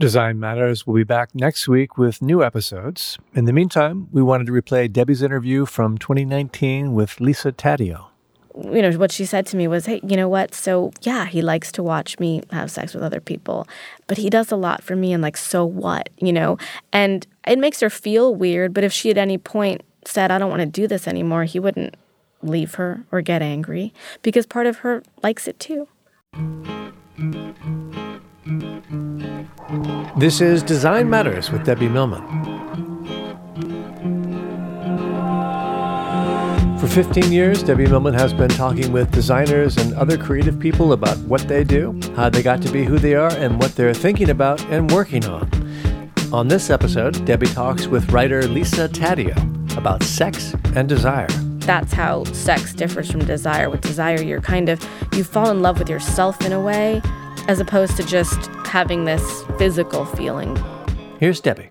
Design Matters will be back next week with new episodes. In the meantime, we wanted to replay Debbie's interview from 2019 with Lisa Taddeo. You know, what she said to me was, hey, you know what? So, yeah, he likes to watch me have sex with other people, but he does a lot for me, and like, so what? You know? And it makes her feel weird, but if she at any point said, I don't want to do this anymore, he wouldn't leave her or get angry because part of her likes it too. This is Design Matters with Debbie Millman. For 15 years, Debbie Millman has been talking with designers and other creative people about what they do, how they got to be who they are, and what they're thinking about and working on. On this episode, Debbie talks with writer Lisa Taddeo about sex and desire. That's how sex differs from desire. With desire, you're kind of, you fall in love with yourself in a way, as opposed to just having this physical feeling. Here's Debbie.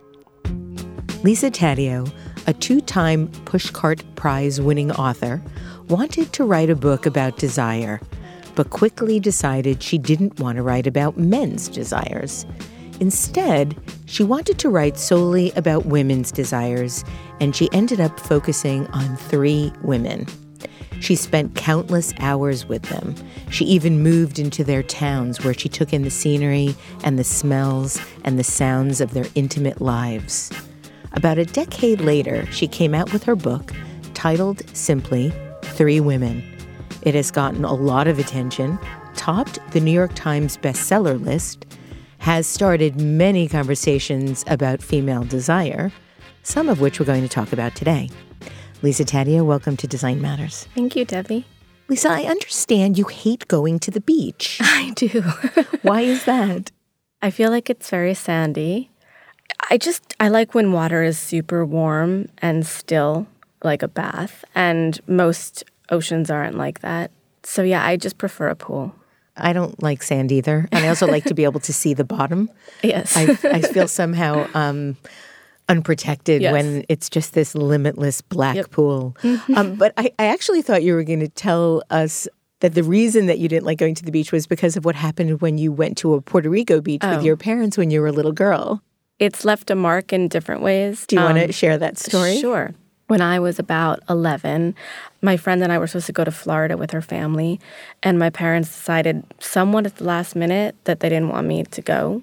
Lisa Taddeo a two time Pushcart Prize winning author, wanted to write a book about desire, but quickly decided she didn't want to write about men's desires. Instead, she wanted to write solely about women's desires, and she ended up focusing on three women. She spent countless hours with them. She even moved into their towns where she took in the scenery and the smells and the sounds of their intimate lives. About a decade later, she came out with her book titled simply Three Women. It has gotten a lot of attention, topped the New York Times bestseller list, has started many conversations about female desire, some of which we're going to talk about today. Lisa Taddeo, welcome to Design Matters. Thank you, Debbie. Lisa, I understand you hate going to the beach. I do. Why is that? I feel like it's very sandy. I just I like when water is super warm and still like a bath and most oceans aren't like that. So yeah, I just prefer a pool. I don't like sand either, and I also like to be able to see the bottom. Yes, I, I feel somehow um, unprotected yes. when it's just this limitless black yep. pool. Mm-hmm. Um, but I, I actually thought you were going to tell us that the reason that you didn't like going to the beach was because of what happened when you went to a Puerto Rico beach oh. with your parents when you were a little girl it's left a mark in different ways. Do you um, want to share that story? Sure. When I was about 11, my friend and I were supposed to go to Florida with her family, and my parents decided somewhat at the last minute that they didn't want me to go.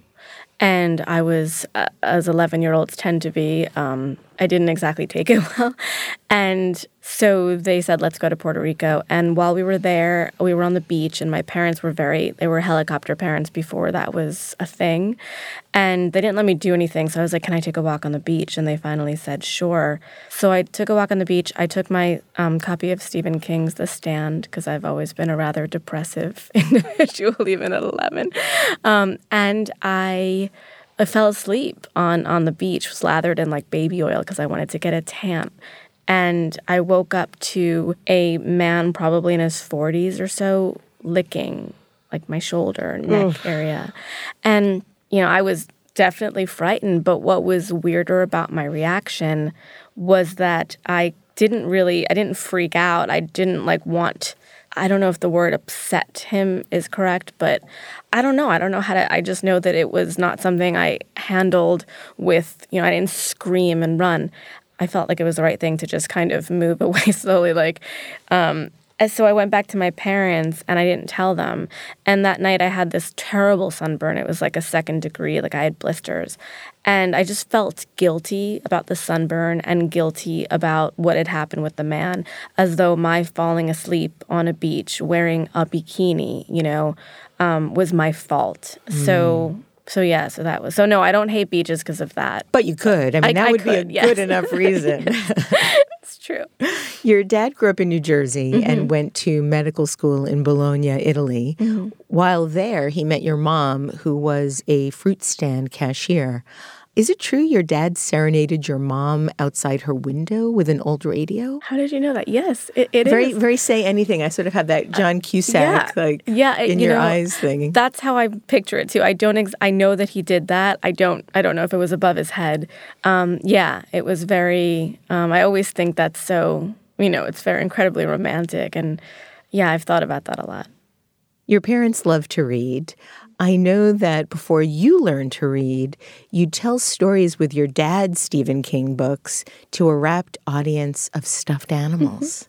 And I was, uh, as 11 year olds tend to be, um, I didn't exactly take it well. And so they said, let's go to Puerto Rico. And while we were there, we were on the beach, and my parents were very, they were helicopter parents before that was a thing. And they didn't let me do anything. So I was like, can I take a walk on the beach? And they finally said, sure. So I took a walk on the beach. I took my um, copy of Stephen King's The Stand, because I've always been a rather depressive individual, even at 11. Um, and I, I fell asleep on on the beach, slathered in like baby oil because I wanted to get a tan. And I woke up to a man, probably in his 40s or so, licking like my shoulder, neck Oof. area. And, you know, I was definitely frightened. But what was weirder about my reaction was that I didn't really, I didn't freak out. I didn't like want I don't know if the word upset him is correct, but I don't know. I don't know how to. I just know that it was not something I handled with, you know, I didn't scream and run. I felt like it was the right thing to just kind of move away slowly. Like, um, so I went back to my parents and I didn't tell them. And that night I had this terrible sunburn. It was like a second degree, like I had blisters. And I just felt guilty about the sunburn and guilty about what had happened with the man, as though my falling asleep on a beach wearing a bikini, you know, um, was my fault. Mm. So so yeah, so that was so no, I don't hate beaches because of that. But you could. I mean, I, that I would could, be a yes. good enough reason. it's true. Your dad grew up in New Jersey mm-hmm. and went to medical school in Bologna, Italy. Mm-hmm. While there, he met your mom, who was a fruit stand cashier. Is it true your dad serenaded your mom outside her window with an old radio? How did you know that? Yes, it, it very, is. Very say anything. I sort of had that uh, John Cusack, uh, yeah, like yeah, in you your know, eyes thing. That's how I picture it too. I don't. Ex- I know that he did that. I don't. I don't know if it was above his head. Um, yeah, it was very. Um, I always think that's so. You know, it's very incredibly romantic, and yeah, I've thought about that a lot. Your parents love to read. I know that before you learned to read, you'd tell stories with your dad's Stephen King books to a rapt audience of stuffed animals.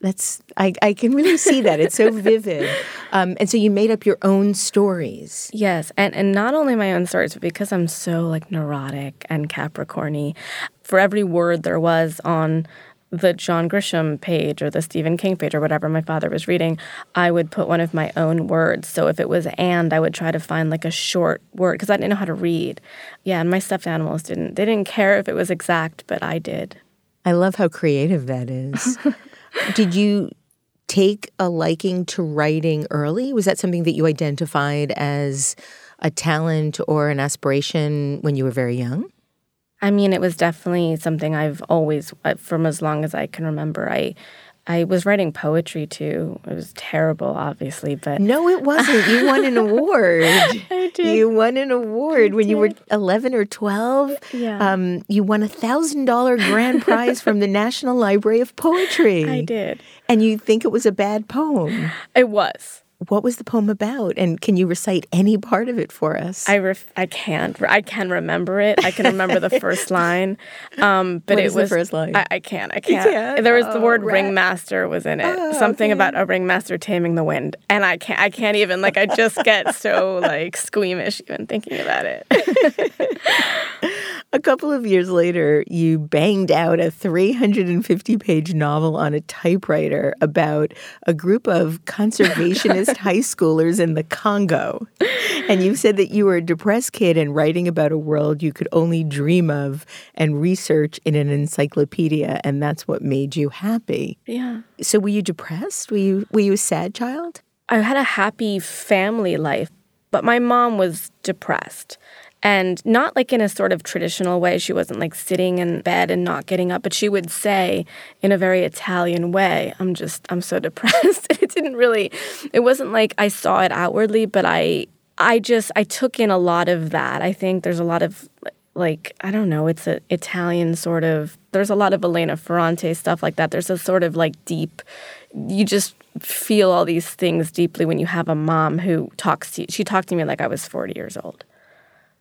That's I, I can really see that. It's so vivid. Um, and so you made up your own stories. Yes, and and not only my own stories, but because I'm so like neurotic and Capricorny, for every word there was on the John Grisham page or the Stephen King page or whatever my father was reading, I would put one of my own words. So if it was and, I would try to find like a short word because I didn't know how to read. Yeah, and my stuffed animals didn't. They didn't care if it was exact, but I did. I love how creative that is. Did you take a liking to writing early? Was that something that you identified as a talent or an aspiration when you were very young? I mean, it was definitely something I've always, uh, from as long as I can remember. I I was writing poetry too. It was terrible, obviously, but no, it wasn't. You won an award. I did. You won an award I when you were eleven or twelve. Yeah. Um, you won a thousand dollar grand prize from the National Library of Poetry. I did. And you think it was a bad poem. It was. What was the poem about? And can you recite any part of it for us? I ref- I can't. I can remember it. I can remember the first line. Um, but What it is the was first line? I, I can't. I can't. can't? There was the Oh, word rat. ringmaster was in it. Oh, Something okay. about a ringmaster taming the wind, and I can't. I can't even. Like I just get so like squeamish even thinking about it. A couple of years later, you banged out a 350 page novel on a typewriter about a group of conservationist high schoolers in the Congo. And you said that you were a depressed kid and writing about a world you could only dream of and research in an encyclopedia, and that's what made you happy. yeah. So were you depressed? Were you were you a sad child? I had a happy family life, but my mom was depressed. And not like in a sort of traditional way. She wasn't like sitting in bed and not getting up, but she would say in a very Italian way, I'm just, I'm so depressed. it didn't really, it wasn't like I saw it outwardly, but I, I just, I took in a lot of that. I think there's a lot of like, I don't know, it's an Italian sort of, there's a lot of Elena Ferrante stuff like that. There's a sort of like deep, you just feel all these things deeply when you have a mom who talks to you. She talked to me like I was 40 years old.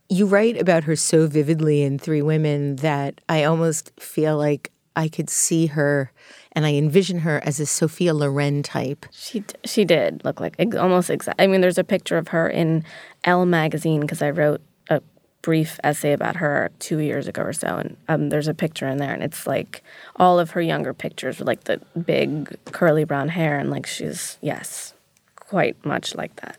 You write about her so vividly in Three Women that I almost feel like I could see her and I envision her as a Sophia Loren type. She she did look like almost exact. I mean, there's a picture of her in Elle magazine because I wrote a brief essay about her two years ago or so, and um, there's a picture in there, and it's like all of her younger pictures with like the big curly brown hair, and like she's yes, quite much like that.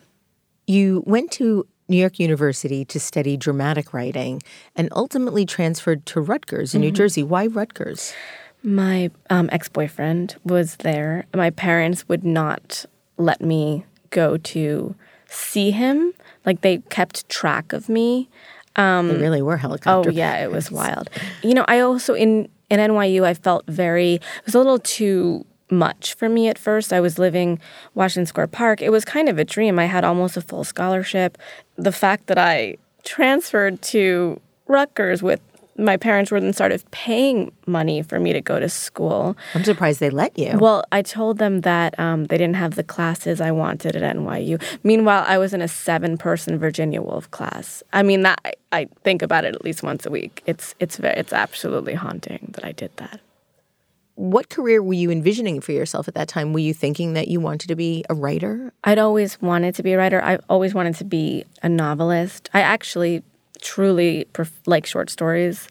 You went to New York University to study dramatic writing and ultimately transferred to Rutgers in New Jersey. Why Rutgers? My um, ex boyfriend was there. My parents would not let me go to see him. Like they kept track of me. they really were Oh helicopter. yeah, it was wild. You know, I also in in NYU I felt very it was a little too much for me at first. I was living Washington Square Park. It was kind of a dream. I had almost a full scholarship. The fact that I transferred to Rutgers with my parents were then started paying money for me to go to school. I'm surprised they let you. Well, I told them that um, they didn't have the classes I wanted at NYU. Meanwhile, I was in a seven-person Virginia Woolf class. I mean, that I, I think about it at least once a week. It's it's very, it's absolutely haunting that I did that. What career were you envisioning for yourself at that time? Were you thinking that you wanted to be a writer? I'd always wanted to be a writer. I always wanted to be a novelist. I actually truly pref- like short stories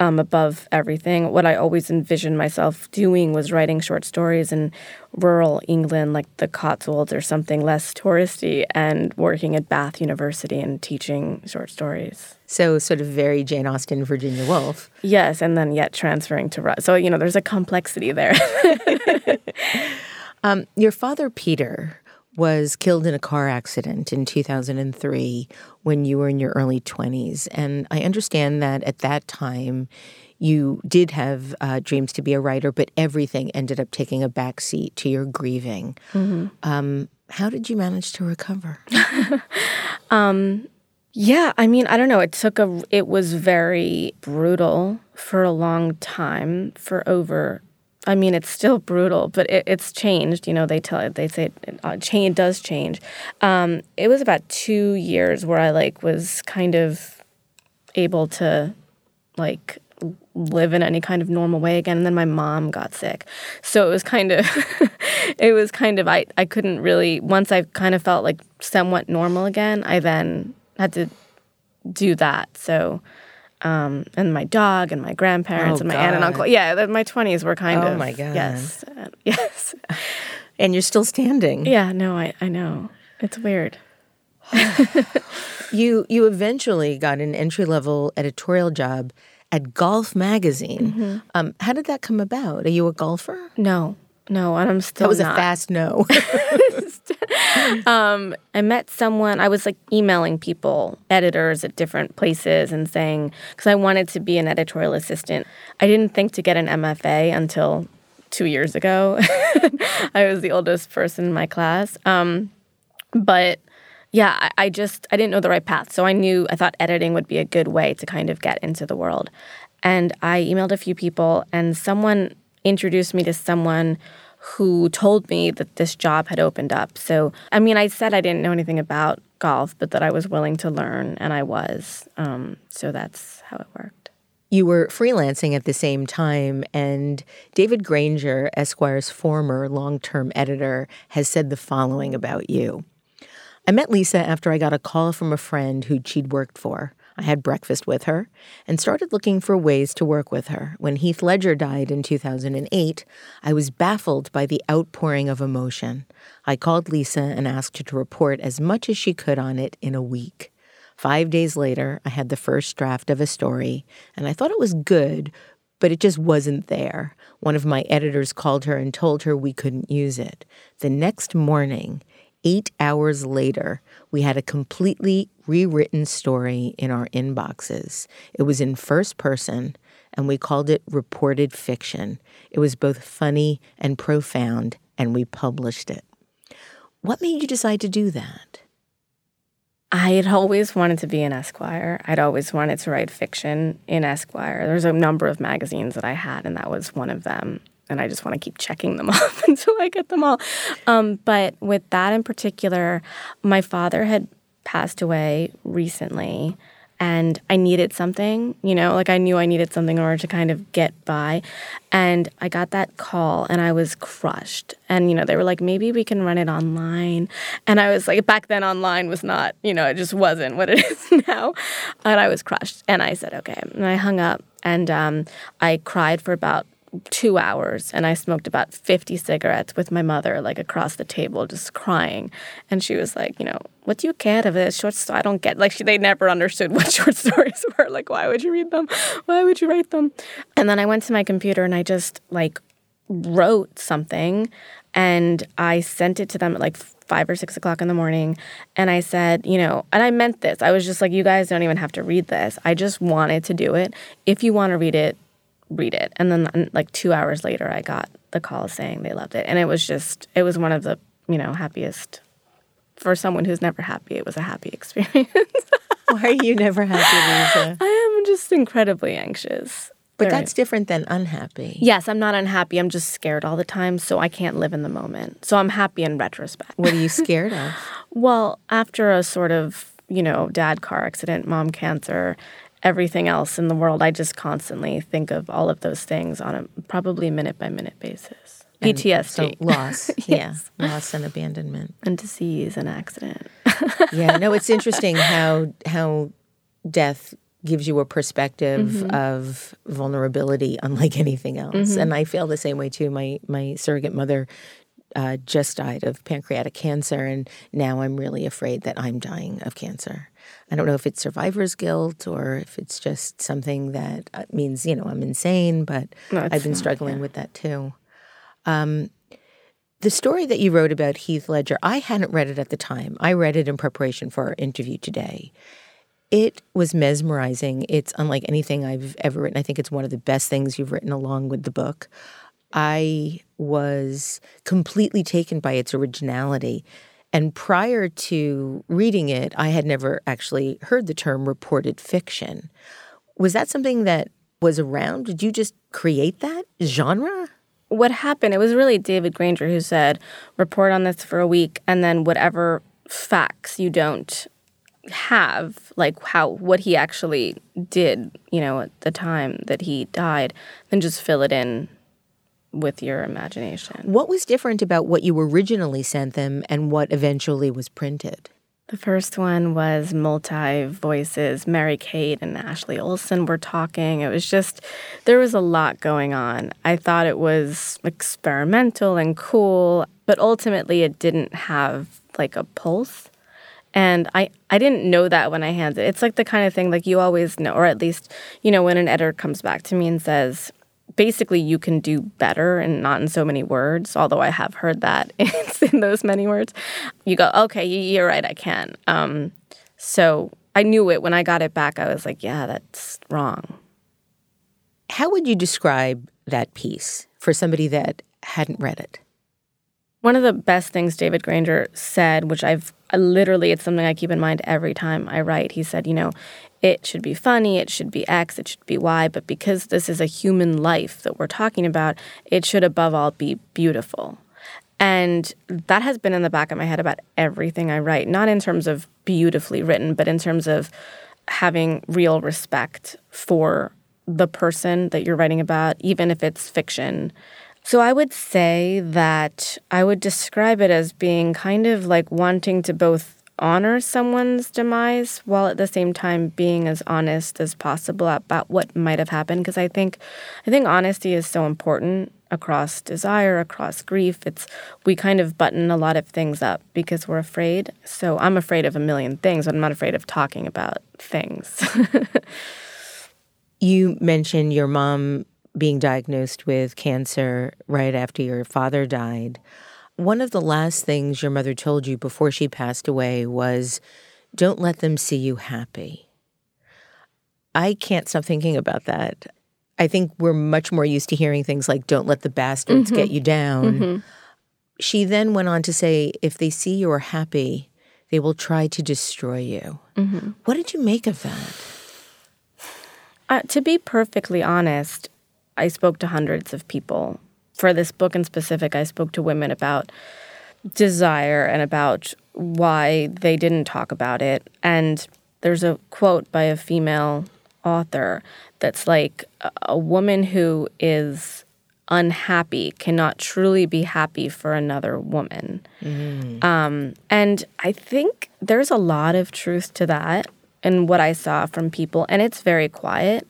um, above everything. What I always envisioned myself doing was writing short stories in rural England, like the Cotswolds or something less touristy, and working at Bath University and teaching short stories. So, sort of very Jane Austen, Virginia Woolf. Yes, and then yet transferring to Ru- so you know there's a complexity there. Um, your father, Peter, was killed in a car accident in 2003 when you were in your early 20s. And I understand that at that time, you did have uh, dreams to be a writer, but everything ended up taking a backseat to your grieving. Um, how did you manage to recover? Yeah, I mean, I don't know. It took a. It was very brutal for a long time, for over I mean, it's still brutal, but it, it's changed. You know, they tell it they say it, uh, change does change. Um, it was about two years where I like was kind of able to like live in any kind of normal way again and then my mom got sick so it was kind of it was kind of I, I couldn't really once i kind of felt like somewhat normal again i then had to do that so um, and my dog and my grandparents Oh, and my aunt and uncle yeah my 20s were kind Oh, of my God. yes uh, yes And you're still standing. yeah no I, I know it's weird You you eventually got an entry level editorial job at Golf Magazine. Mm-hmm. Um, how did that come about? Are you a golfer? no no and i'm still That was not. a fast no. I met someone, I was like emailing people, editors at different places, and saying, because I wanted to be an editorial assistant. I didn't think to get an MFA until two years ago. I was the oldest person in my class. Um, but yeah, I, I just, I didn't know the right path. So I knew, I thought editing would be a good way to kind of get into the world. And I emailed a few people, and someone introduced me to someone who told me that this job had opened up. So, I mean, I said I didn't know anything about golf, but that I was willing to learn, and I was. Um, so that's how it worked. you were freelancing at the same time, and David Granger, Esquire's former long term editor, has said the following about you. I met Lisa after I got a call from a friend who she'd worked for. I had breakfast with her and started looking for ways to work with her. When Heath Ledger died in 2008, I was baffled by the outpouring of emotion. I called Lisa and asked her to report as much as she could on it in a week. Five days later, I had the first draft of a story, and I thought it was good, but it just wasn't there. One of my editors called her and told her we couldn't use it. The next morning, eight hours later, we had a completely rewritten story in our inboxes. It was in first person, and we called it reported fiction. It was both funny and profound, and we published it. What made you decide to do that? I had always wanted to be an Esquire. I'd always wanted to write fiction in Esquire. There's a number of magazines that I had, and that was one of them. And I just want to keep checking them off until I get them all. Um, but with that in particular, my father had passed away recently, and I needed something, you know, like I knew I needed something in order to kind of get by. And I got that call and I was crushed. And, you know, they were like, maybe we can run it online. And I was like, back then online was not, you know, it just wasn't what it is now. And I was crushed. And I said, okay. And I hung up and um, I cried for about two hours and I smoked about 50 cigarettes with my mother, like across the table, just crying. And she was like, you know, what do you care of a short story? I don't get, like, she, they never understood what short stories were. Like, why would you read them? Why would you write them? And then I went to my computer and I just, like, wrote something and I sent it to them at like five or six o'clock in the morning. And I said, you know, and I meant this. I was just like, you guys don't even have to read this. I just wanted to do it. If you want to read it, read it. And then like two hours later, I got the call saying they loved it. And it was just, it was one of the, you know, happiest, for someone who's never happy, it was a happy experience. Why are you never happy, Lisa? I am just incredibly anxious. But Very- that's different than unhappy. Yes, I'm not unhappy. I'm just scared all the time, so I can't live in the moment. So I'm happy in retrospect. What are you scared of? Well, after a sort of, you know, dad car accident, mom cancer, everything else in the world, I just constantly think of all of those things on a probably minute by minute basis. And PTSD So loss. Yes. Yeah. Loss and abandonment. and disease and accident. Yeah. No, it's interesting how how death gives you a perspective Mm-hmm. of vulnerability unlike anything else. And I feel the same way too. My my surrogate mother uh, just died of pancreatic cancer, and now I'm really afraid that I'm dying of cancer. I don't know if it's survivor's guilt or if it's just something that uh, means you know I'm insane, but No, I've been struggling with that too. Um, the story that you wrote about Heath Ledger, I hadn't read it at the time. I read it in preparation for our interview today. It was mesmerizing. It's unlike anything I've ever written. I think it's one of the best things you've written along with the book. I was completely taken by its originality. And prior to reading it, I had never actually heard the term reported fiction. Was that something that was around? Did you just create that genre? what happened, it was really David Granger who said, report on this for a week, and then whatever facts you don't have, like how what he actually did, you know, at the time that he died, then just fill it in with your imagination. What was different about what you originally sent them and what eventually was printed? The first one was multi voices. Mary Kate and Ashley Olsen were talking. It was just, there was a lot going on. I thought it was experimental and cool, but ultimately it didn't have like a pulse. And I, I didn't know that when I handed it. It's like the kind of thing like you always know, or at least, you know, when an editor comes back to me and says, basically you can do better and not in so many words although i have heard that it's in those many words. You go okay you're right i can um, so i knew it. When i got it back i was like yeah that's wrong. How would you describe that piece for somebody that hadn't read it? One of the best things david granger said which i've literally it's something i keep in mind every time i write he said you know it should be funny, it should be X, it should be Y, but because this is a human life that we're talking about, it should above all be beautiful. And that has been in the back of my head about everything I write, not in terms of beautifully written, but in terms of having real respect for the person that you're writing about, even if it's fiction. So I would say that I would describe it as being kind of like wanting to both honor someone's demise while at the same time being as honest as possible about what might have happened because I think I think honesty is so important across desire, across grief. It's we kind of button a lot of things up because we're afraid. So I'm afraid of a million things, but I'm not afraid of talking about things. you mentioned your mom being diagnosed with cancer right after your father died. One of the last things your mother told you before she passed away was don't let them see you happy. I can't stop thinking about that. I think we're much more used to hearing things like don't let the bastards mm-hmm. get you down. Mm-hmm. She then went on to say if they see you are happy, they will try to destroy you. Mm-hmm. What did you make of that? Uh, to be perfectly honest, I spoke to hundreds of people for this book in specific, I spoke to women about desire and about why they didn't talk about it. And there's a quote by a female author that's like a woman who is unhappy cannot truly be happy for another woman. Mm. Um, and I think there's a lot of truth to that and what I saw from people. And it's very quiet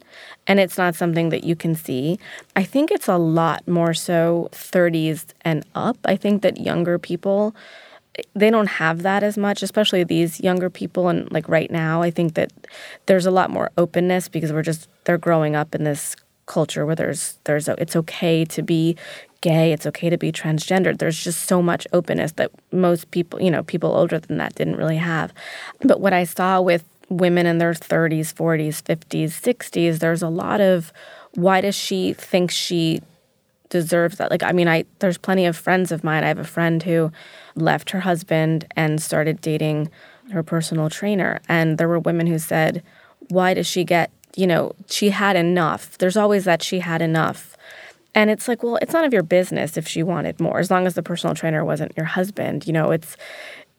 and it's not something that you can see. I think it's a lot more so 30s and up. I think that younger people they don't have that as much, especially these younger people and like right now, I think that there's a lot more openness because we're just they're growing up in this culture where there's there's it's okay to be gay, it's okay to be transgendered. There's just so much openness that most people, you know, people older than that didn't really have. But what I saw with women in their 30s, 40s, 50s, 60s, there's a lot of why does she think she deserves that? Like, I mean, I there's plenty of friends of mine. I have a friend who left her husband and started dating her personal trainer, and there were women who said, "Why does she get? You know, she had enough. There's always that she had enough." And it's like, well, it's none of your business if she wanted more, as long as the personal trainer wasn't your husband. You know, it's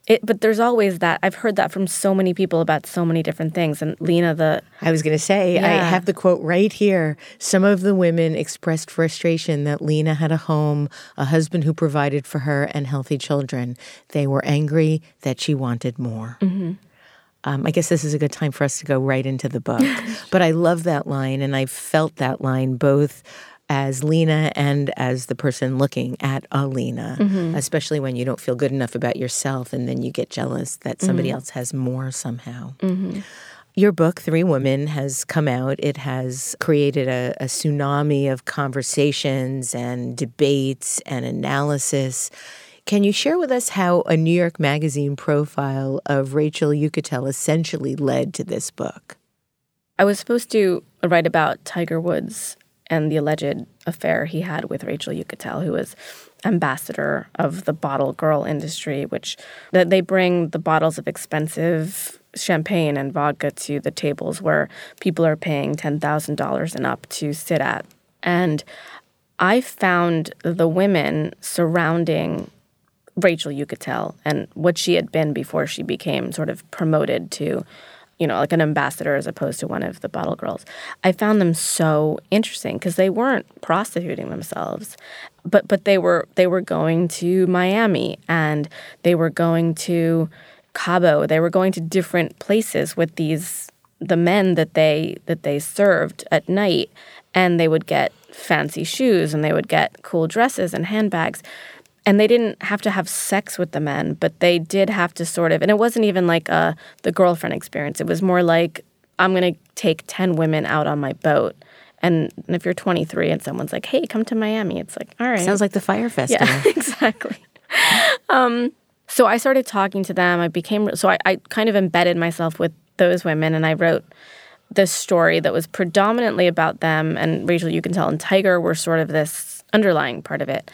it, but there's always that. I've heard that from so many people about so many different things. And Lena, the. I was going to say, yeah. I have the quote right here. Some of the women expressed frustration that Lena had a home, a husband who provided for her, and healthy children. They were angry that she wanted more. Mm-hmm. Um, I guess this is a good time for us to go right into the book. but I love that line, and I felt that line both as Lena and as the person looking at Alina, mm-hmm. especially when you don't feel good enough about yourself and then you get jealous that somebody mm-hmm. else has more somehow. Mm-hmm. Your book, Three Women, has come out. It has created a, a tsunami of conversations and debates and analysis. Can you share with us how a New York Magazine profile of Rachel Uchitel essentially led to this book? I was supposed to write about Tiger Woods and the alleged affair he had with Rachel Uchitel, who was ambassador of the bottle girl industry, which that they bring the bottles of expensive champagne and vodka to the tables where people are paying ten thousand dollars and up to sit at. And I found the women surrounding Rachel Uchitel and what she had been before she became sort of promoted to, you know, like an ambassador as opposed to one of the bottle girls. I found them so interesting because they weren't prostituting themselves, but but they were they were going to Miami and they were going to Cabo. They were going to different places with these the men that they that they served at night and they would get fancy shoes and they would get cool dresses and handbags and they didn't have to have sex with the men but they did have to sort of and it wasn't even like a the girlfriend experience. It was more like i'm going to take 10 women out on my boat. And if you're 23 and someone's like hey come to miami it's like all right. Sounds like the Fire Festival. yeah exactly. Um, so i started talking to them. I became so I, I kind of embedded myself with those women and i wrote this story that was predominantly about them. And rachel Uchitel and tiger were sort of this underlying part of it.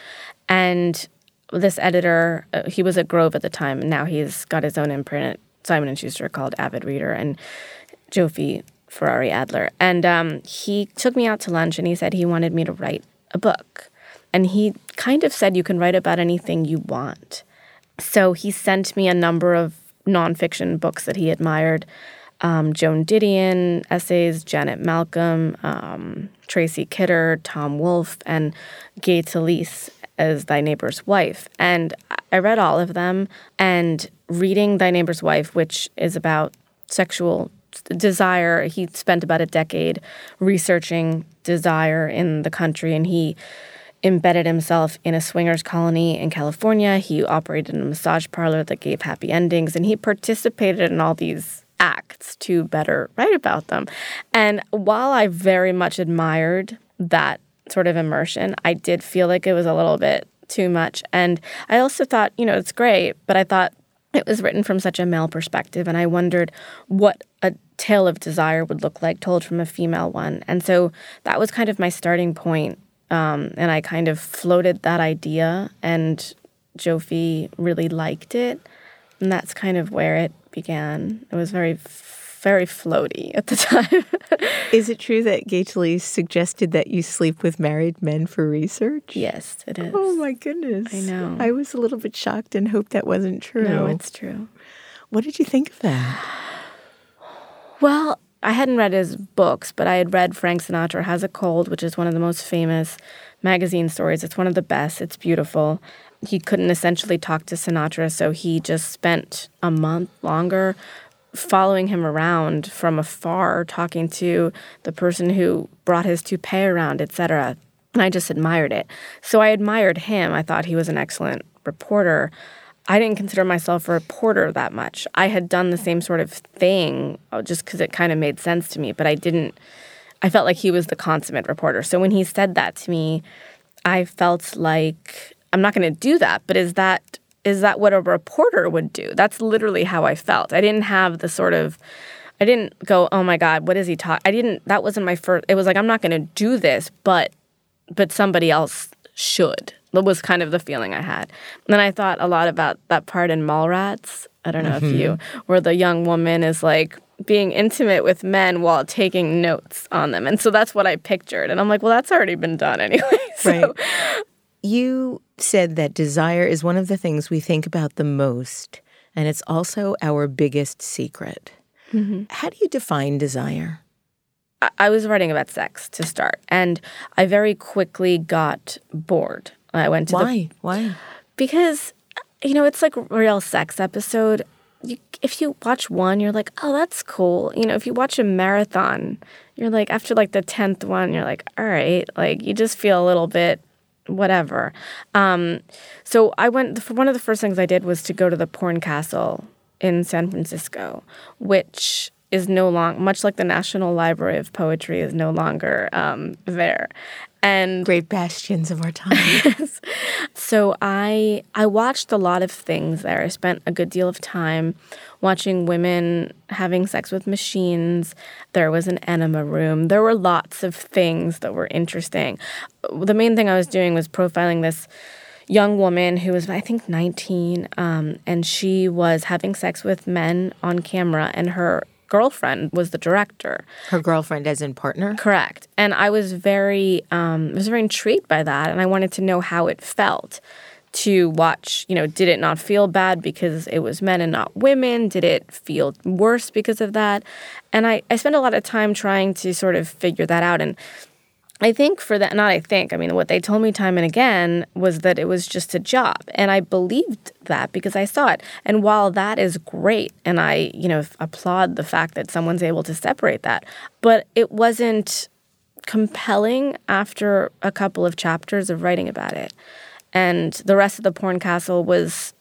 And this editor uh, he was at grove at the time. And now he's got his own imprint at simon and schuster called avid reader and jofi ferrari adler. And um, he took me out to lunch and he said he wanted me to write a book. And he kind of said you can write about anything you want. So he sent me a number of nonfiction books that he admired um, Joan Didion essays, Janet Malcolm, um, Tracy Kidder, Tom Wolfe, and Gay Talese as Thy Neighbor's Wife. And I read all of them. And reading Thy Neighbor's Wife, which is about sexual desire, he spent about a decade researching desire in the country, and he embedded himself in a swingers colony in California. He operated a massage parlor that gave happy endings, and he participated in all these acts to better write about them. And while I very much admired that sort of immersion, I did feel like it was a little bit too much. And I also thought, you know, it's great, but I thought it was written from such a male perspective, and I wondered what a tale of desire would look like told from a female one. And so that was kind of my starting point. Um, and I kind of floated that idea, and Jofie really liked it. And that's kind of where it began. It was very, very floaty at the time. Is it true that Talese suggested that you sleep with married men for research? yes, it is. Oh my goodness. I know. I was a little bit shocked and hoped that wasn't true. No, it's true. What did you think of that? Well, I hadn't read his books, but I had read Frank Sinatra Has a Cold, which is one of the most famous magazine stories. It's one of the best. It's beautiful. He couldn't essentially talk to Sinatra, so he just spent a month longer following him around from afar, talking to the person who brought his toupee around, etc. And I just admired it. So I admired him. I thought he was an excellent reporter. I didn't consider myself a reporter that much. I had done the same sort of thing uh, just because it kind of made sense to me, but I didn't. I felt like he was the consummate reporter. So when he said that to me, I felt like I'm not going to do that. But is that is that what a reporter would do? That's literally how I felt. I didn't have the sort of I didn't go, "Oh my god, what is he talking?" I didn't that wasn't my first it was like I'm not going to do this, but but somebody else should. That was kind of the feeling I had. And then I thought a lot about that part in Mallrats. I don't know if you mm-hmm. where the young woman is like being intimate with men while taking notes on them. And so that's what I pictured. And I'm like, well, that's already been done anyway. So Right. You said that desire is one of the things we think about the most, and it's also our biggest secret. Mm-hmm. How do you define desire? I- was writing about sex to start, and I very quickly got bored. I went to the Why? Why? because you know it's like real sex episode you, if you watch one you're like oh that's cool you know if you watch a marathon you're like after like the 10th one you're like all right like you just feel a little bit whatever um, so i went For one of the first things i did was to go to the porn castle in san francisco which is no long much like the national library of poetry is no longer um, there and Great bastions of our time. so I I watched a lot of things there. I spent a good deal of time watching women having sex with machines. There was an enema room. There were lots of things that were interesting. The main thing I was doing was profiling this young woman who was I think 19 um, and she was having sex with men on camera and her girlfriend was the director. Her girlfriend, as in partner? Correct. And I was very, um, I was very intrigued by that. And I wanted to know how it felt to watch, you know, did it not feel bad because it was men and not women? Did it feel worse because of that? And I, I spent a lot of time trying to sort of figure that out. And I think for that, not I think, I mean, what they told me time and again was that it was just a job. And I believed that because I saw it. And while that is great, and I, you know, applaud the fact that someone's able to separate that, but it wasn't compelling after a couple of chapters of writing about it. And the rest of the porn castle was,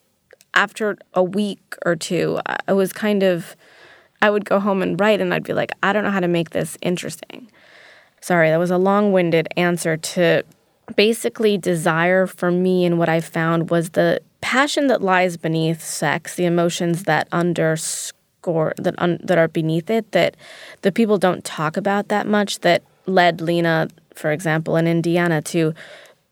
after a week or two, I was kind of, I would go home and write, and I'd be like, I don't know how to make this interesting. Sorry, that was a long winded answer to basically desire for me and what I found was the passion that lies beneath sex, the emotions that underscore that un, that are beneath it that the people don't talk about that much that led Lena, for example, in Indiana to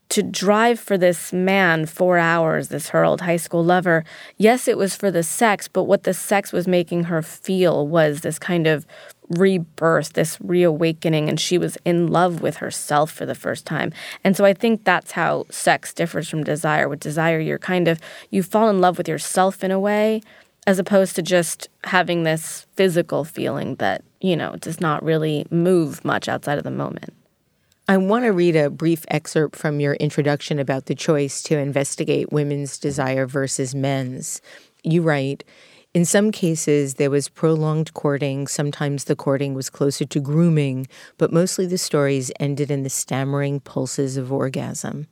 to drive for this man four hours, this her old high school lover. Yes, it was for the sex, but what the sex was making her feel was this kind of rebirth, this reawakening, and she was in love with herself for the first time. And so I think that's how sex differs from desire. With desire, you're kind of, you fall in love with yourself in a way, as opposed to just having this physical feeling that, you know, does not really move much outside of the moment. I want to read a brief excerpt from your introduction about the choice to investigate women's desire versus men's. You write, in some cases, there was prolonged courting. Sometimes the courting was closer to grooming, but mostly the stories ended in the stammering pulses of orgasm.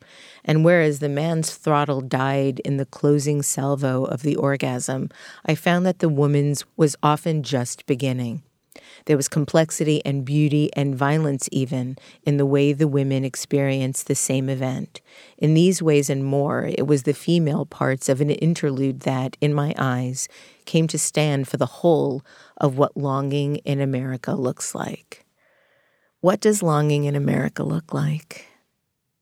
And whereas the man's throttle died in the closing salvo of the orgasm, I found that the woman's was often just beginning. There was complexity and beauty and violence, even, in the way the women experienced the same event. In these ways and more, it was the female parts of an interlude that, in my eyes, came to stand for the whole of what longing in America looks like. What does longing in America look like?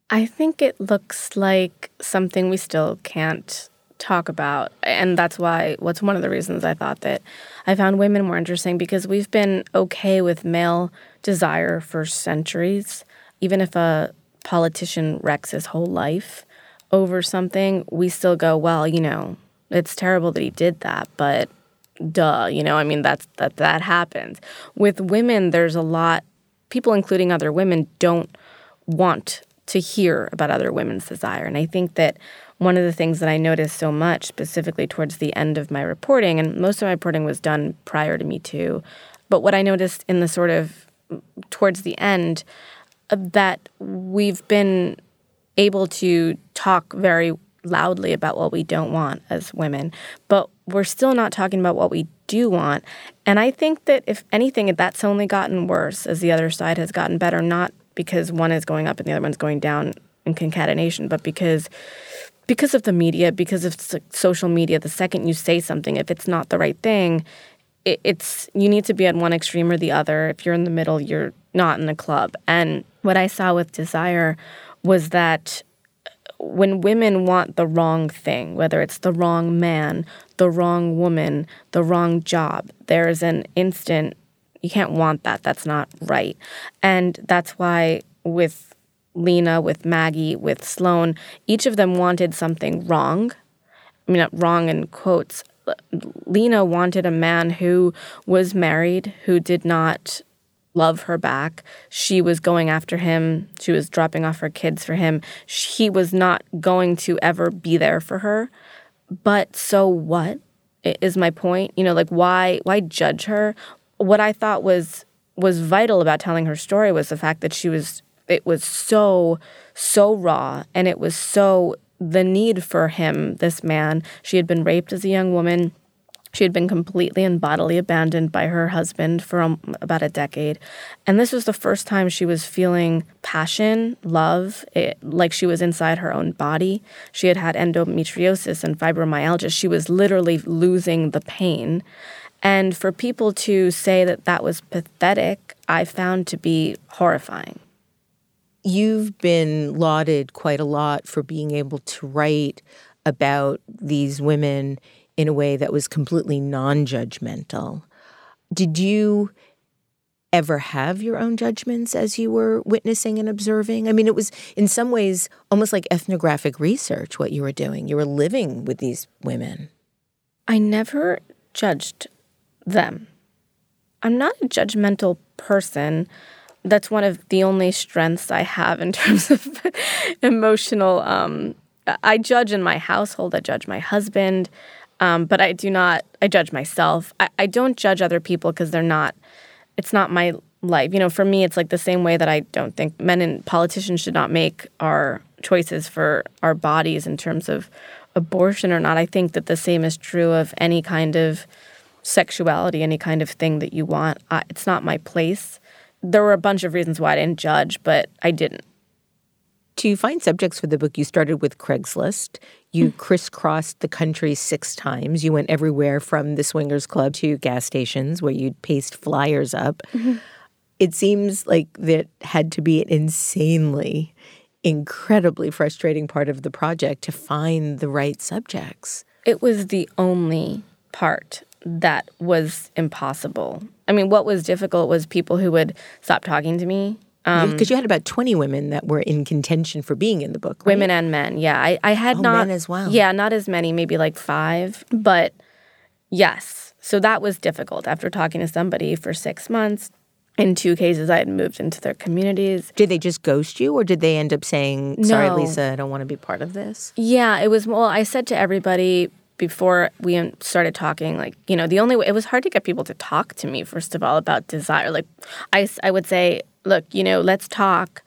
I think it looks like something we still can't talk about. And that's why, what's one of the reasons I thought that I found women more interesting because we've been okay with male desire for centuries. Even if a politician wrecks his whole life over something, we still go, well, you know, it's terrible that he did that, but duh, you know, I mean that's that that happens. With women, there's a lot people including other women don't want to hear about other women's desire. And I think that one of the things that I noticed so much, specifically towards the end of my reporting, and most of my reporting was done prior to Me Too, but what I noticed in the sort of towards the end, uh, that we've been able to talk very loudly about what we don't want as women, but we're still not talking about what we do want. And I think that if anything, that's only gotten worse as the other side has gotten better, not because one is going up and the other one's going down in concatenation, but because because of the media, because of social media, the second you say something, if it's not the right thing, it, it's you need to be at one extreme or the other. If you're in the middle, you're not in the club. And what I saw with Desire was that uh, when women want the wrong thing, whether it's the wrong man, the wrong woman, the wrong job, there is an instant you can't want that. That's not right. And that's why with Lena, with Maggie, with Sloane, each of them wanted something wrong. I mean, not wrong in quotes. Lena wanted a man who was married, who did not love her back. She was going after him. She was dropping off her kids for him. He was not going to ever be there for her. But so what? Is my point. You know, like why why judge her? What I thought was was vital about telling her story was the fact that she was it was so so raw and it was so the need for him this man she had been raped as a young woman she had been completely and bodily abandoned by her husband for um, about a decade. And this was the first time she was feeling passion, love, it, like she was inside her own body. She had had endometriosis and fibromyalgia. She was literally losing the pain. And for people to say that that was pathetic, I found to be horrifying. You've been lauded quite a lot for being able to write about these women in a way that was completely non judgmental. Did you ever have your own judgments as you were witnessing and observing? I mean, it was in some ways almost like ethnographic research what you were doing. You were living with these women. I never judged them. I'm not a judgmental person. That's one of the only strengths I have in terms of emotional. Um, I judge in my household, I judge my husband, um, but I do not, I judge myself. I, I don't judge other people because they're not it's not my life. You know, for me, it's like the same way that I don't think men and politicians should not make our choices for our bodies in terms of abortion or not. I think that the same is true of any kind of sexuality, any kind of thing that you want. I, it's not my place. There were a bunch of reasons why I didn't judge, but I didn't. To find subjects for the book, you started with Craigslist. You mm. crisscrossed the country six times. You went everywhere from the swingers club to gas stations where you'd paste flyers up. Mm-hmm. It seems like that had to be an insanely, incredibly frustrating part of the project to find the right subjects. It was the only part that was impossible. I mean, what was difficult was people who would stop talking to me because um, you had about 20 women that were in contention for being in the book right? women and men yeah i, I had oh, not men as well yeah not as many maybe like five but yes so that was difficult after talking to somebody for six months in two cases i had moved into their communities did they just ghost you or did they end up saying sorry no. lisa i don't want to be part of this yeah it was well i said to everybody before we started talking like you know the only way it was hard to get people to talk to me first of all about desire like i, I would say look, you know, let's talk.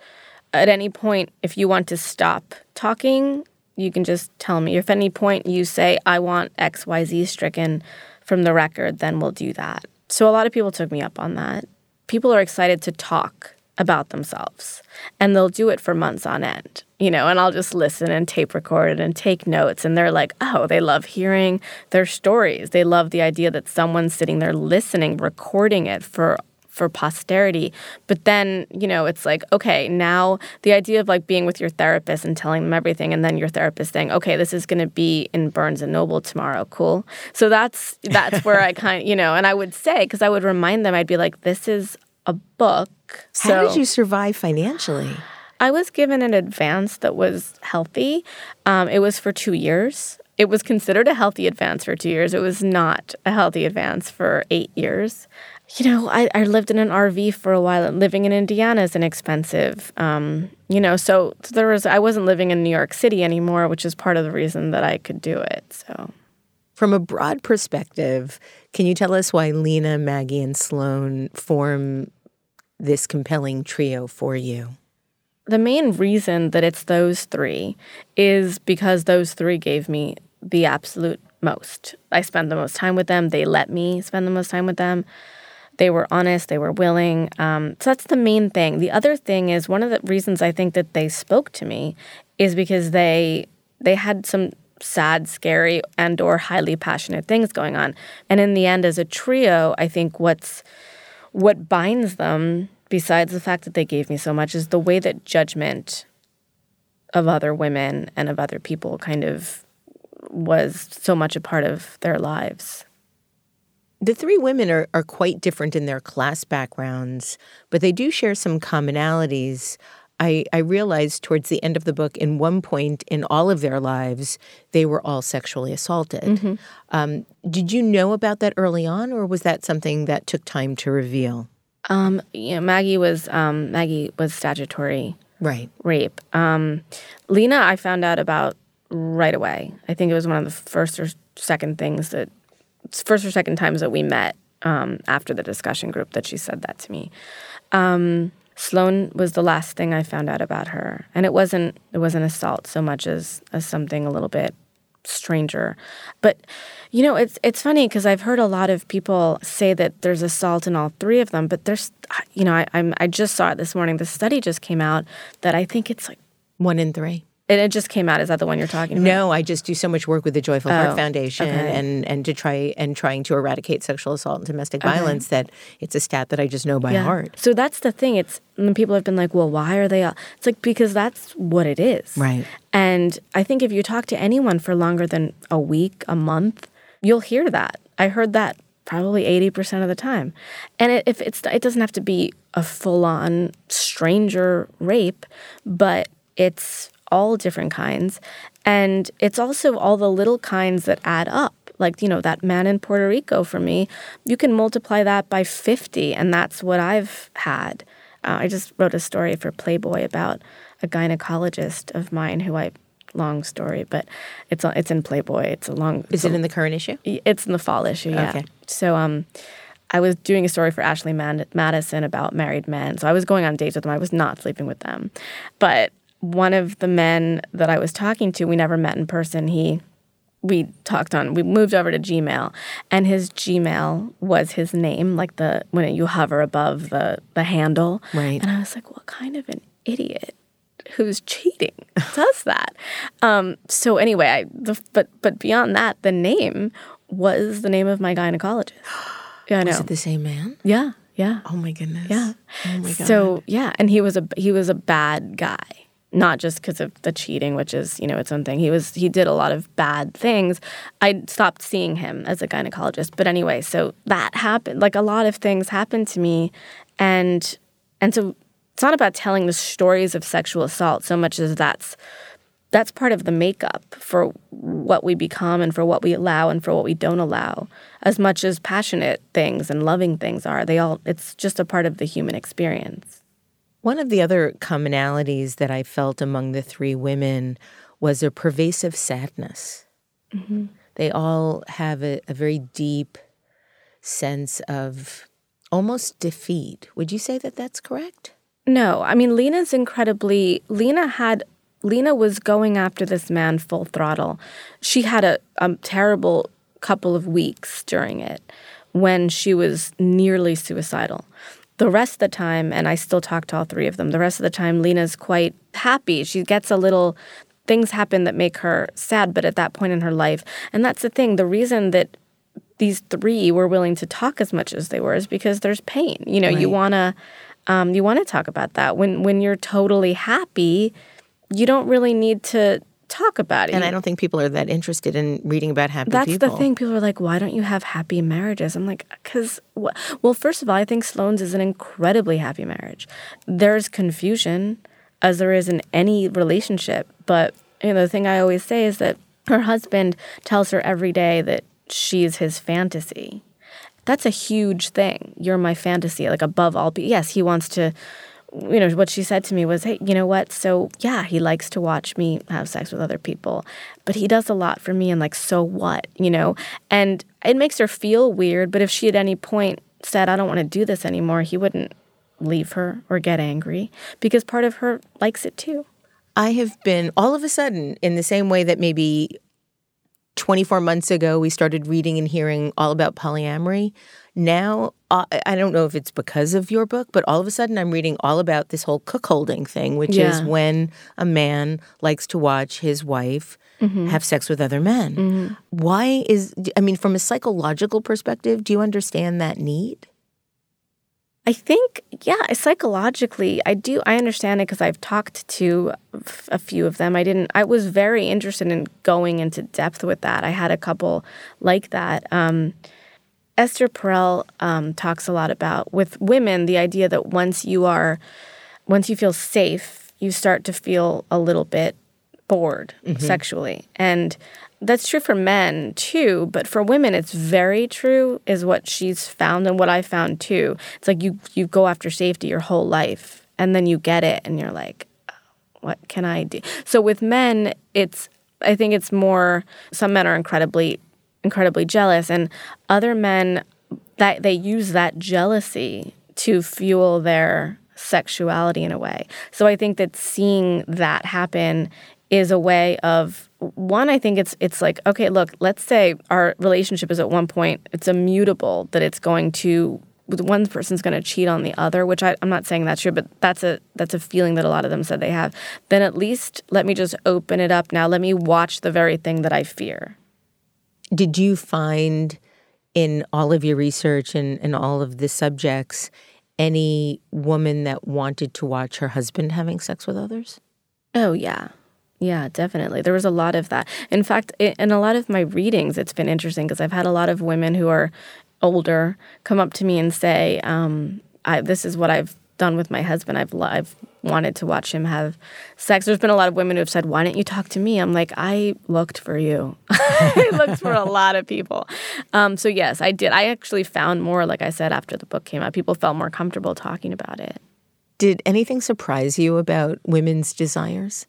At any point, if you want to stop talking, you can just tell me. If at any point you say, I want XYZ stricken from the record, then we'll do that. So a lot of people took me up on that. People are excited to talk about themselves and they'll do it for months on end you know and i'll just listen and tape record it and take notes and they're like oh they love hearing their stories they love the idea that someone's sitting there listening recording it for for posterity. But then, you know, it's like, okay, now the idea of like being with your therapist and telling them everything and then your therapist saying, okay, this is going to be in Barnes and Noble tomorrow. Cool. So that's that's where I kind of, you know, and I would say because I would remind them I'd be like this is a book. So How did you survive financially? I was given an advance that was healthy. Um, it was for two years. It was considered a healthy advance for two years. It was not a healthy advance for eight years you know, I, I lived in an RV for a while. Living in Indiana is inexpensive. Um, you know, so there was I wasn't living in New York City anymore, which is part of the reason that I could do it. So, from a broad perspective, can you tell us why Lena, Maggie, and Sloane form this compelling trio for you? The main reason that it's those three is because those three gave me the absolute most. I spend the most time with them. They let me spend the most time with them. They were honest, they were willing. Um, so that's the main thing. The other thing is one of the reasons I think that they spoke to me is because they they had some sad, scary, and or highly passionate things going on. And in the end, as a trio, I think what's what binds them, besides the fact that they gave me so much, is the way that judgment of other women and of other people kind of was so much a part of their lives. The three women are, are quite different in their class backgrounds, but they do share some commonalities. I, I realized towards the end of the book, in one point in all of their lives, they were all sexually assaulted. Mm-hmm. Um, did you know about that early on, or was that something that took time to reveal? Um, you know, Maggie was um, Maggie was statutory right rape. Um, Lena, I found out about right away. I think it was one of the first or second things that first or second times that we met um, after the discussion group that she said that to me. Sloane was the last thing I found out about her, and it wasn't it wasn't assault so much as as something a little bit stranger. But you know, it's it's funny because I've heard a lot of people say that there's assault in all three of them, but there's you know I, I'm I just saw it this morning. The study just came out that I think it's like one in three. And it just came out. Is that the one you're talking about? No, I just do so much work with the Joyful Heart oh, Foundation okay. and and to try and trying to eradicate sexual assault and domestic okay. violence. That it's a stat that I just know by yeah. heart. So that's the thing. It's people have been like, "Well, why are they?" All? It's like because that's what it is, right? And I think if you talk to anyone for longer than a week, a month, you'll hear that. I heard that probably 80% of the time. And it, if it's it doesn't have to be a full-on stranger rape, but it's all different kinds and it's also all the little kinds that add up. Like, you know, that man in Puerto Rico for me, you can multiply that by 50 and that's what I've had. Uh, I just wrote a story for Playboy about a gynecologist of mine who I long story, but it's it's in Playboy. It's a long. Is it in the current issue? It's in the fall issue. Yeah. Okay. So um, I was doing a story for Ashley Mad- Madison about married men. So I was going on dates with them. I was not sleeping with them, but one of the men that I was talking to, we never met in person. He we talked on we moved over to gmail and his gmail was his name like the when you hover above the the handle Right. and i was like what kind of an idiot who's cheating does that um so anyway i the, but but beyond that the name was the name of my gynecologist yeah i know Is it the same man? yeah yeah Oh my goodness. yeah. Oh my god. So yeah, and he was a he was a bad guy, not just because of the cheating, which is you know its own thing. He was he did a lot of bad things. I stopped seeing him as a gynecologist, but anyway, so that happened. Like a lot of things happened to me, and and so it's not about telling the stories of sexual assault so much as that's that's part of the makeup for what we become and for what we allow and for what we don't allow as much as passionate things and loving things are they all it's just a part of the human experience One of the other commonalities that I felt among the three women was a pervasive sadness. Mm-hmm. They all have a, a very deep sense of almost defeat. Would you say that that's correct? no i mean lena's incredibly lena had lena was going after this man full throttle she had a, a terrible couple of weeks during it when she was nearly suicidal the rest of the time, and I still talk to all three of them, the rest of the time, Lena's quite happy. She gets a little, things happen that make her sad, but at that point in her life. And that's the thing, the reason that these three were willing to talk as much as they were is because there's pain. You know, you want to. Um, you want to talk about that when when you're totally happy, you don't really need to talk about it. And I don't think people are that interested in reading about happy that's people. the thing. People are like, why don't you have happy marriages? I'm like, because, well, first of all, I think Sloane's is an incredibly happy marriage. There's confusion, as there is in any relationship. But, you know, the thing I always say is that her husband tells her every day that she's his fantasy. That's a huge thing. You're my fantasy, like above all. be- Yes, he wants to you know, what she said to me was, hey, you know what? So, yeah, he likes to watch me have sex with other people, but he does a lot for me. And, like, so what, you know? And it makes her feel weird. But if she at any point said, I don't want to do this anymore, he wouldn't leave her or get angry because part of her likes it too. I have been all of a sudden in the same way that maybe 24 months ago we started reading and hearing all about polyamory. Now, uh, I don't know if it's because of your book, but all of a sudden I'm reading all about this whole cuckolding thing, which is when a man likes to watch his wife have sex with other men. Why is, I mean, from a psychological perspective, do you understand that need? I think, yeah, psychologically, I do. I understand it because I've talked to f- a few of them. I didn't. I was very interested in going into depth with that. I had a couple like that. Um, Esther Perel um, talks a lot about with women the idea that once you are, once you feel safe, you start to feel a little bit bored sexually, and that's true for men too. But for women, it's very true. Is what she's found and what I found too. It's like you you go after safety your whole life, and then you get it, and you're like, oh, what can I do? So with men, it's I think it's more some men are incredibly incredibly jealous and other men that they use that jealousy to fuel their sexuality in a way. So I think that seeing that happen is a way of one I think it's it's like okay look let's say our relationship is at one point it's immutable that it's going to one person's going to cheat on the other which I, i'm not saying that's true but that's a that's a feeling that a lot of them said they have. Then at least let me just open it up now. Let me watch the very thing that i fear. Did you find in all of your research and, and all of the subjects any woman that wanted to watch her husband having sex with others? oh yeah yeah definitely there was a lot of that in fact in a lot of my readings it's been interesting because i've had a lot of women who are older come up to me and say, um, I, "This is what I've done with my husband. I've I've wanted to watch him have sex. There's been a lot of women who have said, "Why didn't you talk to me?" I'm like, I looked for you. I looked for a lot of people. Um, so yes, I did. I actually found more, like I said, after the book came out, people felt more comfortable talking about it. Did anything surprise you about women's desires?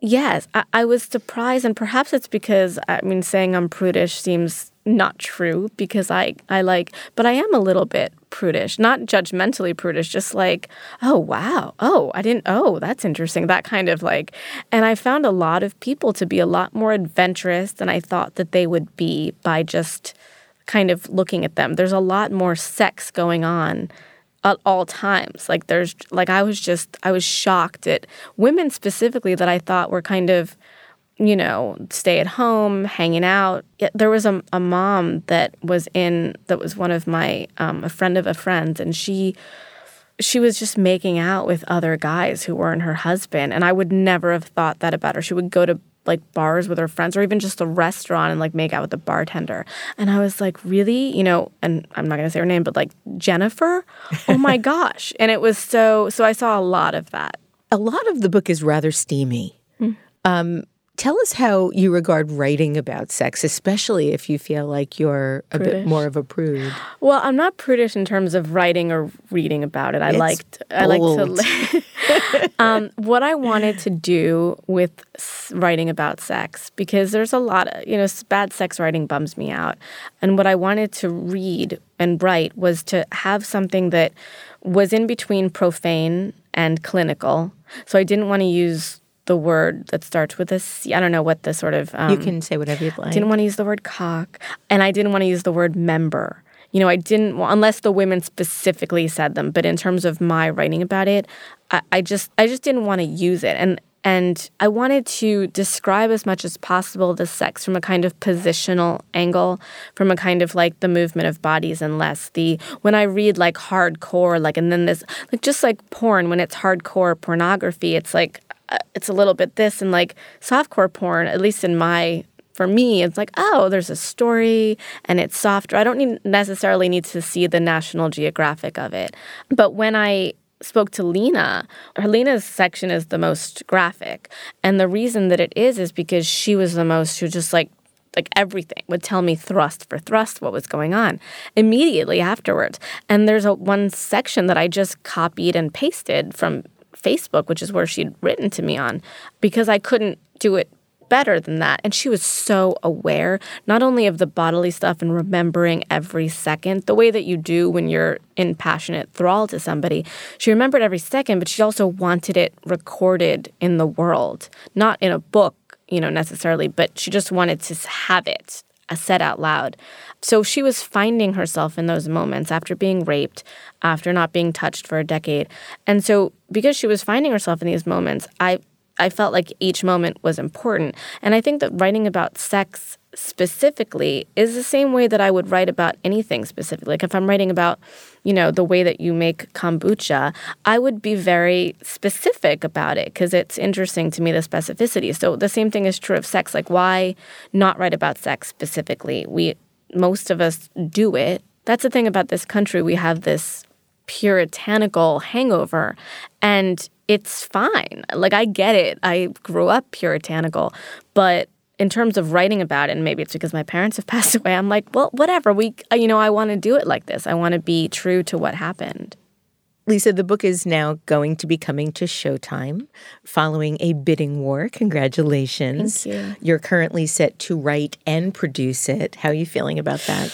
Yes, I, I was surprised, and perhaps it's because I mean, saying I'm prudish seems not true because I I like, but I am a little bit prudish, not judgmentally prudish, just like, oh wow, oh I didn't, oh that's interesting, that kind of like, and I found a lot of people to be a lot more adventurous than I thought that they would be by just kind of looking at them. There's a lot more sex going on at all times. Like there's like I was just I was shocked at women specifically that I thought were kind of you know stay at home hanging out there was a, a mom that was in that was one of my um, a friend of a friend and she she was just making out with other guys who weren't her husband and i would never have thought that about her she would go to like bars with her friends or even just a restaurant and like make out with the bartender. And I was like, really? You know, and I'm not going to say her name, but like Jennifer? Oh my gosh. And it was so, so I saw a lot of that. A lot of the book is rather steamy. Mm. Um, Tell us how you regard writing about sex, especially if you feel like you're a prudish. bit more of a prude. Well, I'm not prudish in terms of writing or reading about it. I it's liked bold. I like to um, what I wanted to do with writing about sex because there's a lot of, you know, bad sex writing bums me out. And what I wanted to read and write was to have something that was in between profane and clinical. So I didn't want to use the word that starts with a C. I don't know what the sort of. Um, you can say whatever you'd like. Didn't want to use the word cock, and I didn't want to use the word member. You know, I didn't want, unless the women specifically said them. But in terms of my writing about it, I, I just, I just didn't want to use it, and and I wanted to describe as much as possible the sex from a kind of positional angle, from a kind of like the movement of bodies and less the when I read like hardcore, like and then this like just like porn, when it's hardcore pornography, it's like it's a little bit this and like softcore porn, at least in my for me, it's like, oh, there's a story and it's softer. I don't need, necessarily need to see the National Geographic of it. But when I spoke to Lena, Lena's section is the most graphic. And the reason that it is is because she was the most who just like like everything would tell me thrust for thrust what was going on immediately afterwards. And there's a one section that I just copied and pasted from Facebook, which is where she'd written to me on, because I couldn't do it better than that. And she was so aware, not only of the bodily stuff and remembering every second, the way that you do when you're in passionate thrall to somebody. She remembered every second, but she also wanted it recorded in the world, not in a book, you know, necessarily, but she just wanted to have it uh, said out loud. So she was finding herself in those moments after being raped, after not being touched for a decade. And so because she was finding herself in these moments, I I felt like each moment was important. And I think that writing about sex specifically is the same way that I would write about anything specifically. Like if I'm writing about, you know, the way that you make kombucha, I would be very specific about it because it's interesting to me the specificity. So the same thing is true of sex. Like why not write about sex specifically? We most of us do it. That's the thing about this country. We have this puritanical hangover and it's fine. Like I get it. I grew up puritanical, but in terms of writing about it, and maybe it's because my parents have passed away, I'm like, well, whatever. We, uh, you know, I want to do it like this. I want to be true to what happened. Lisa, the book is now going to be coming to Showtime following a bidding war. Congratulations. Thank you. You're currently set to write and produce it. How are you feeling about that?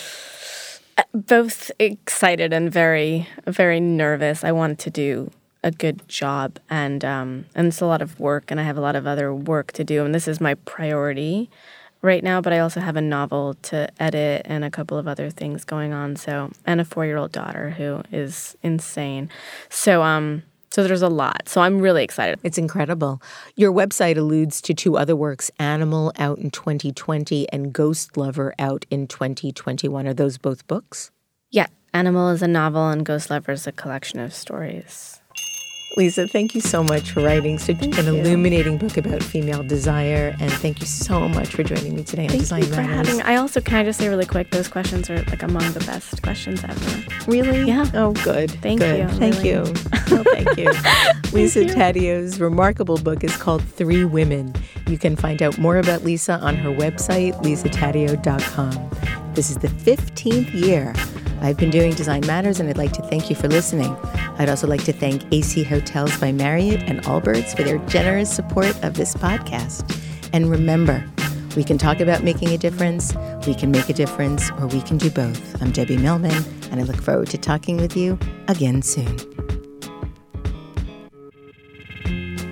Both excited and very, very nervous. I want to do a good job, and um, and it's a lot of work, and I have a lot of other work to do, and this is my priority right now. But I also have a novel to edit and a couple of other things going on. So and a four year old daughter who is insane. So um. So there's a lot. So I'm really excited. It's incredible. Your website alludes to two other works, Animal out in 2020 and Ghost Lover out in 2021. Are those both books? Yeah. Animal is a novel and Ghost Lover is a collection of stories. Lisa, thank you so much for writing such Thank an you. illuminating book about female desire. And thank you so much for joining me today on Thank Design you for Matters. having. I also can I just say really quick, those questions are like among the best questions ever. Really? Yeah. Oh, good. Thank good. you, Thank really. you. Oh, thank you. Lisa you. Taddeo's remarkable book is called Three Women. You can find out more about Lisa on her website, lisataddeo.com. This is the 15th year I've been doing Design Matters, and I'd like to thank you for listening. I'd also like to thank AC Hotels by Marriott and Allbirds for their generous support of this podcast. And remember, we can talk about making a difference, we can make a difference, or we can do both. I'm Debbie Millman, and I look forward to talking with you again soon.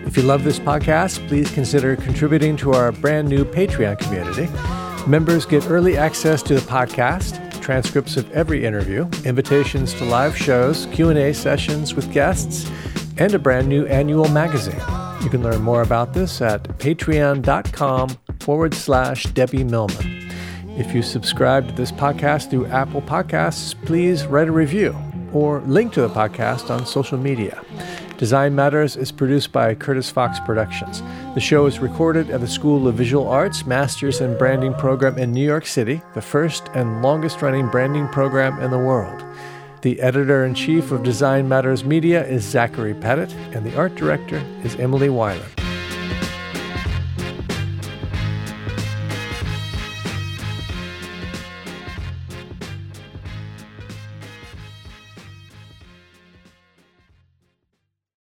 If you love this podcast, please consider contributing to our brand new Patreon community. Members get early access to the podcast, transcripts of every interview, invitations to live shows, Q&A sessions with guests, and a brand new annual magazine. You can learn more about this at patreon.com forward slash Debbie Millman. If you subscribe to this podcast through Apple Podcasts, please write a review or link to the podcast on social media. Design Matters is produced by Curtis Fox Productions. The show is recorded at the School of Visual Arts Masters in Branding program in New York City, the first and longest running branding program in the world. The editor in chief of Design Matters Media is Zachary Pettit, and the art director is Emily Weiland.